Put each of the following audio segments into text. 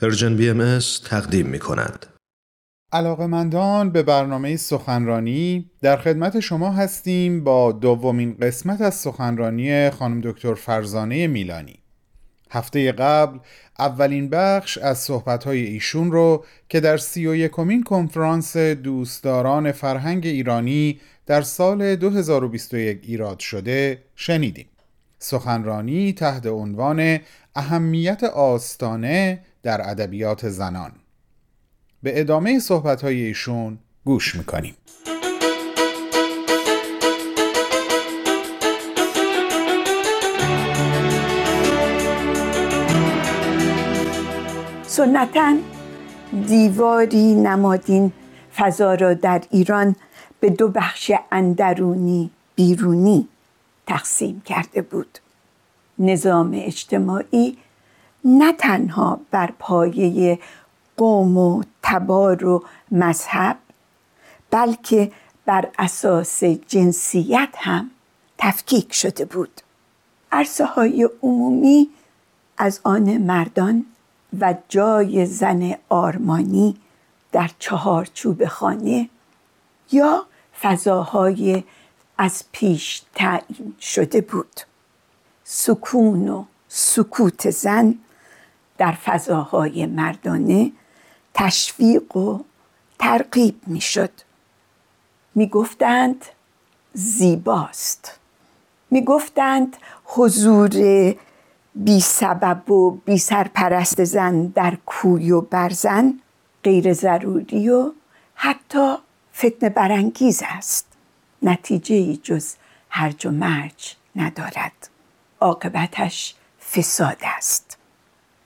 Persian BM تقدیم می کند. علاقمندان به برنامه سخنرانی در خدمت شما هستیم با دومین قسمت از سخنرانی خانم دکتر فرزانه میلانی هفته قبل اولین بخش از صحبتهای ایشون رو که در سی و یکمین کنفرانس دوستداران فرهنگ ایرانی در سال 2021 ایراد شده شنیدیم سخنرانی تحت عنوان اهمیت آستانه در ادبیات زنان. به ادامه صحبت ایشون گوش می‌کنیم. سنتا دیواری نمادین فضا را در ایران به دو بخش اندرونی بیرونی تقسیم کرده بود. نظام اجتماعی نه تنها بر پایه قوم و تبار و مذهب بلکه بر اساس جنسیت هم تفکیک شده بود. عرصه های عمومی از آن مردان و جای زن آرمانی در چهارچوب خانه یا فضاهای از پیش تعیین شده بود. سکون و سکوت زن در فضاهای مردانه تشویق و ترغیب می‌شد. می‌گفتند زیباست. می‌گفتند حضور بی سبب و بی سرپرست زن در کوی و برزن غیر ضروری و حتی فتنه برانگیز است. نتیجه جز هرج و مرج ندارد. عاقبتش فساد است.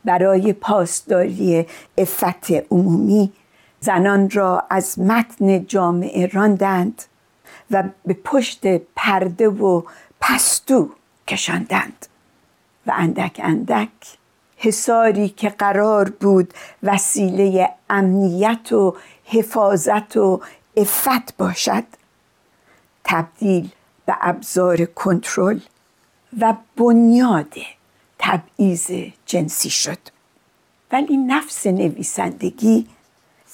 برای پاسداری افت عمومی زنان را از متن جامعه راندند و به پشت پرده و پستو کشاندند و اندک اندک حساری که قرار بود وسیله امنیت و حفاظت و افت باشد تبدیل به ابزار کنترل و بنیاد تبعیض جنسی شد. ولی نفس نویسندگی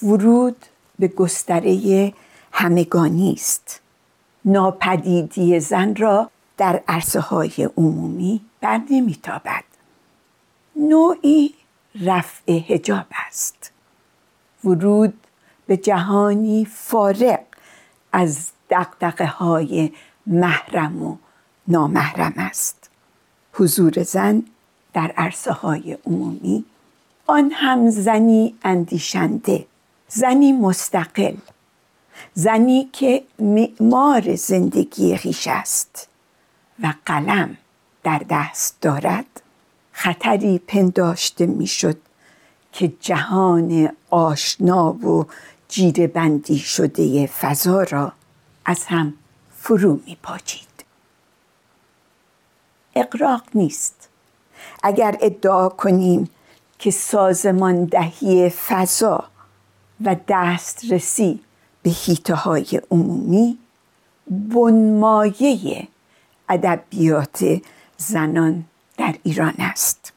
ورود به گستره همگانی است. ناپدیدی زن را در عرصه های عمومی بر نمیتابد. نوعی رفع هجاب است. ورود به جهانی فارغ از دقدقه های محرم و نامحرم است. حضور زن در عرصه های عمومی آن هم زنی اندیشنده زنی مستقل زنی که معمار زندگی خیش است و قلم در دست دارد. خطری پنداشته می‌شد که جهان آشنا و جیره بندی شده فضا را از هم فرو می پاچید. اقراق نیست. اگر ادعا کنیم که سازماندهی فضا و دسترسی به هیته های عمومی بنمایه ادبیات زنان در ایران است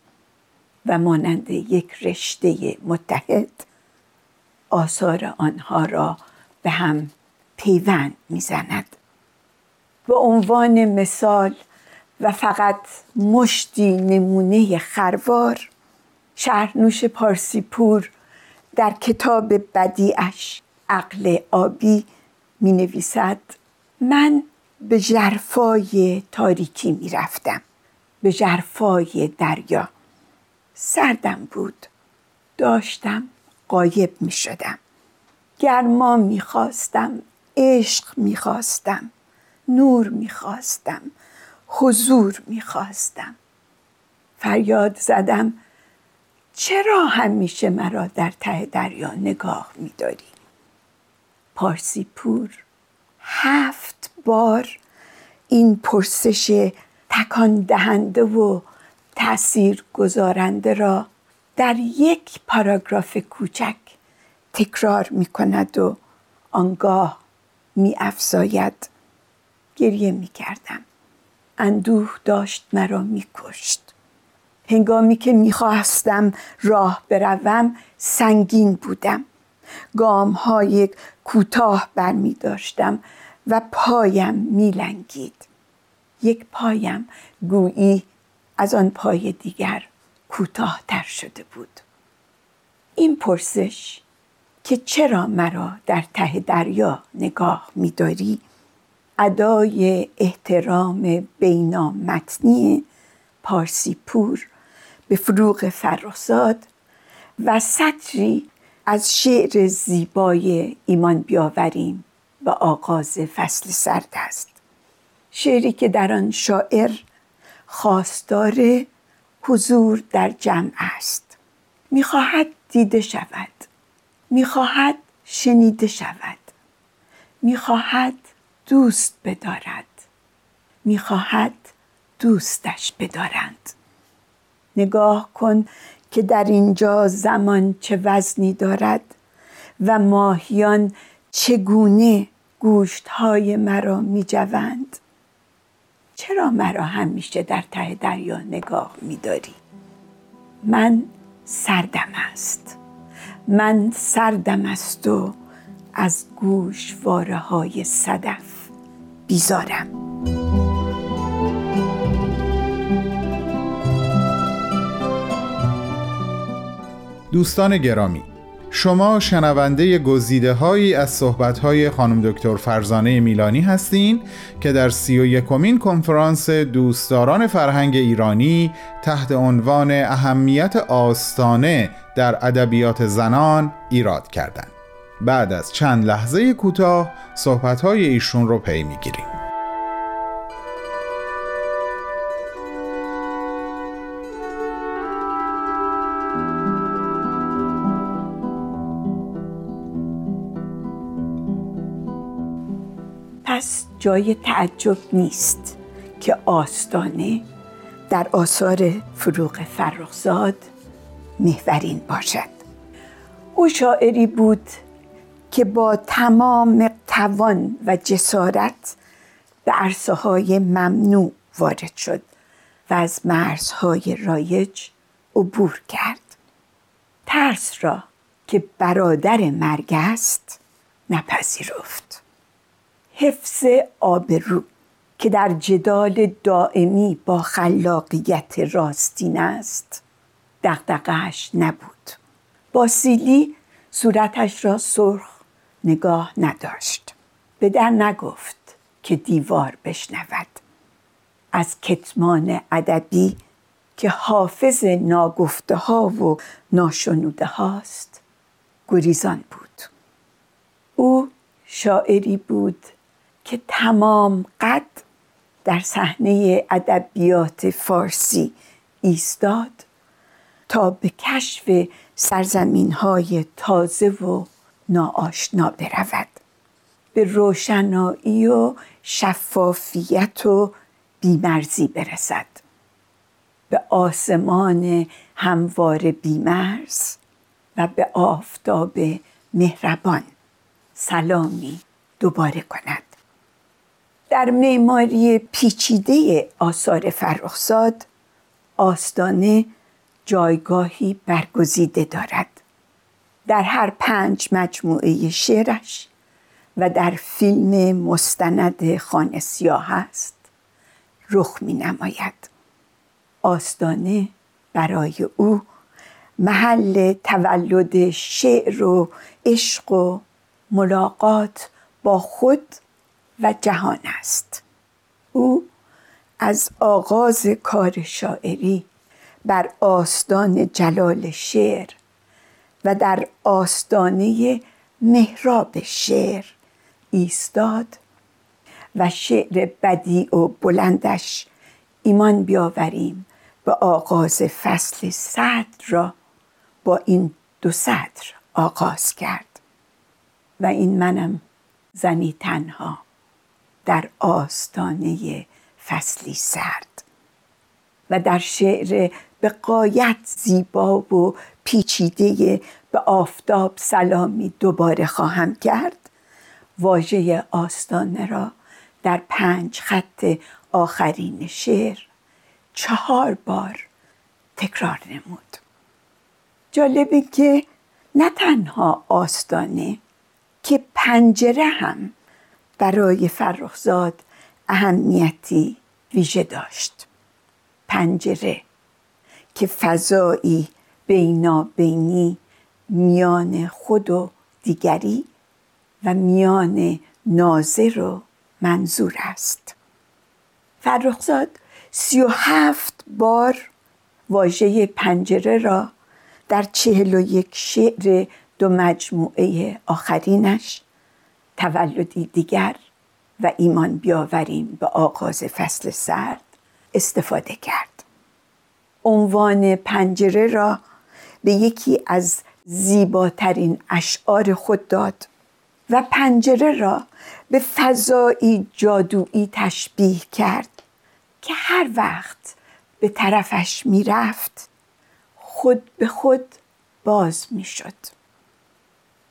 و مانند یک رشته متحد آثار آنها را به هم پیوند می‌زند. به عنوان مثال و فقط مشتی نمونه خروار شهرنوش پارسیپور در کتاب بدیعش عقل آبی می نویسد من به جرفای تاریکی می رفتم به جرفای دریا. سردم بود. داشتم قایب می شدم گرما می خواستم عشق می خواستم نور می خواستم حضور می‌خواستم. فریاد زدم چرا همیشه مرا در ته دریا نگاه میداری؟ پارسی پور هفت بار این پرسش تکان دهنده و تأثیر گذارنده را در یک پاراگراف کوچک تکرار می کند و آنگاه می افزاید گریه می کردم اندوه داشت مرا میکشت. هنگامی که می‌خواستم راه بروم سنگین بودم. گام های کوتاه بر می داشتم و پایم میلنگید. یک پایم گویی از آن پای دیگر کوتاهتر شده بود. این پرسش که چرا مرا در ته دریا نگاه میداری؟ ادای احترام بینامتنی پارسی پور به فروغ فرخزاد و سطری از شعر زیبای ایمان بیاوریم و آغاز فصل سرد است. شعری که در آن شاعر خواستار حضور در جمع است. می‌خواهد دیده شود. می‌خواهد شنیده شود. می‌خواهد دوست بدارد. می‌خواهد دوستش بدارند. نگاه کن که در اینجا زمان چه وزنی دارد و ماهیان چگونه گوشت های مرا می جوند چرا مرا همیشه در ته دریا نگاه می داری؟ من سردم است. من سردم است و از گوشواره های صدف بیزارم. دوستان گرامی شما شنونده گزیده هایی از صحبت های خانم دکتر فرزانه میلانی هستین که در سی و یکمین کنفرانس دوستداران فرهنگ ایرانی تحت عنوان اهمیت آستانه در ادبیات زنان ایراد کردند. بعد از چند لحظه کوتاه صحبت های ایشون رو پی می‌گیریم. پس جای تعجب نیست که آستانه در آثار فروغ فرخزاد محورین باشد. او شاعری بود که با تمام توان و جسارت به عرصه ممنوع وارد شد و از مرزهای رایج عبور کرد. ترس را که برادر مرگ است نپذیرفت. حفظ آبرو که در جدال دائمی با خلاقیت راستین است. دقدقهش نبود. با سیلی صورتش را سرخ نگاه نداشت. به در نگفت که دیوار بشنود. از کتمان ادبی که حافظ ناگفته ها و ناشنوده هاست گریزان بود. او شاعری بود که تمام قد در صحنه ادبیات فارسی ایستاد تا به کشف سرزمین های تازه و ناآشنا برود. به روشنایی و شفافیت و بیمرزی برسد. به آسمان هموار بیمرز و به آفتاب مهربان سلامی دوباره کند. در معماری پیچیده آثار فرخزاد آستانه جایگاهی برگزیده دارد. در هر پنج مجموعه شعرش و در فیلم مستند خانه سیاه است رخ می نماید آستانه برای او محل تولد شعر و عشق و ملاقات با خود و جهان است. او از آغاز کار شاعری بر آستان جلال شعر و در آستانه محراب شعر ایستاد و شعر بدی و بلندش ایمان بیاوریم به آغاز فصل صدر را با این دو صدر آغاز کرد. و این منم زنی تنها. در آستانه فصلی سرد و در شعر به قایت زیبا و پیچیده به آفتاب سلامی دوباره خواهم کرد. واژه آستانه را در پنج خط آخرین شعر چهار بار تکرار نمود. جالبه که نه تنها آستانه که پنجره هم برای فرخزاد اهمیتی ویژه داشت. پنجره که فضایی بینابینی میان خود و دیگری و میان ناظر و منظور است. فرخزاد سی و هفت بار واژه پنجره را در چهل و یک شعر دو مجموعه آخرینش تولدی دیگر و ایمان بیاوریم به آغاز فصل سرد استفاده کرد. عنوان پنجره را به یکی از زیباترین اشعار خود داد و پنجره را به فضایی جادویی تشبیه کرد که هر وقت به طرفش می‌رفت خود به خود باز می‌شد.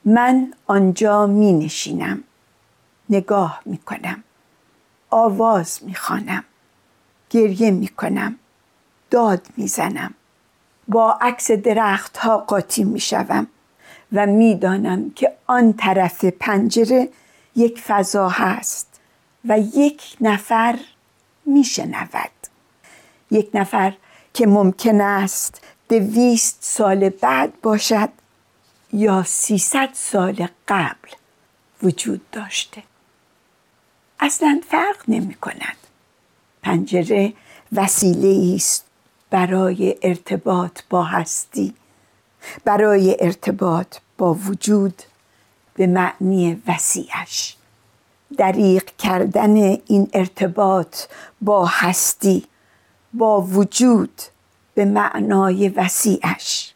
من آنجا می نشینم نگاه می کنم آواز می خانم. گریه می کنم داد می زنم با عکس درخت ها قاطی می شوم و می‌دانم که آن طرف پنجره یک فضا هست و یک نفر میشنود. یک نفر که ممکن است دویست سال بعد باشد یا سیصد سال قبل وجود داشته. اصلا فرق نمی کند. پنجره وسیله است برای ارتباط با هستی برای ارتباط با وجود به معنی وسیعش. دریق کردن این ارتباط با هستی با وجود به معنای وسیعش.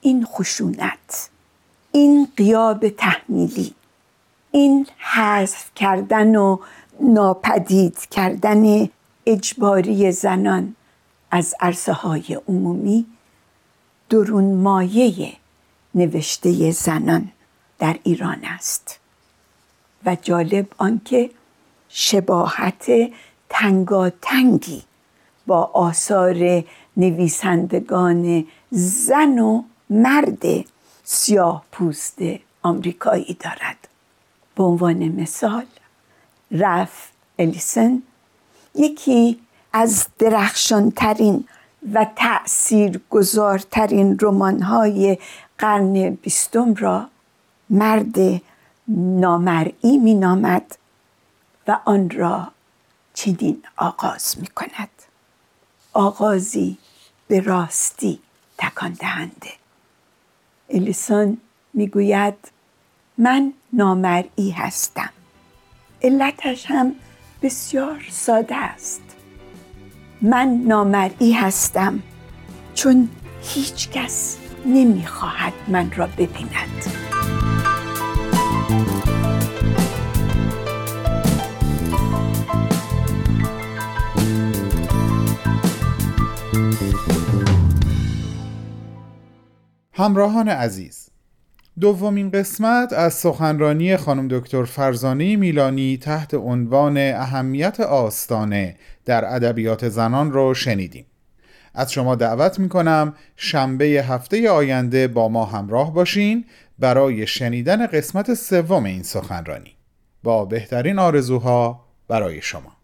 این خشونت این قیاب تحمیلی این حذف کردن و ناپدید کردن اجباری زنان از عرصه های عمومی درون مایه نوشته زنان در ایران است. و جالب آنکه شباهت تنگاتنگی با آثار نویسندگان زن و مرد سیاه پوست آمریکایی دارد. به عنوان مثال رف الیسن یکی از درخشانترین و تأثیر گذارترین رمانهای قرن بیستم را مرد نامرئی می نامد و آن را چنین آغاز می کند آغازی به راستی تکان دهنده. الیسون می‌گوید من نامرئی هستم. علتش هم بسیار ساده است. من نامرئی هستم چون هیچ کس نمی‌خواهد من را ببیند. همراهان عزیز دومین قسمت از سخنرانی خانم دکتر فرزانه میلانی تحت عنوان اهمیت آستانه در ادبیات زنان رو شنیدیم. از شما دعوت می کنم شنبه هفته آینده با ما همراه باشین برای شنیدن قسمت سوم این سخنرانی. با بهترین آرزوها برای شما.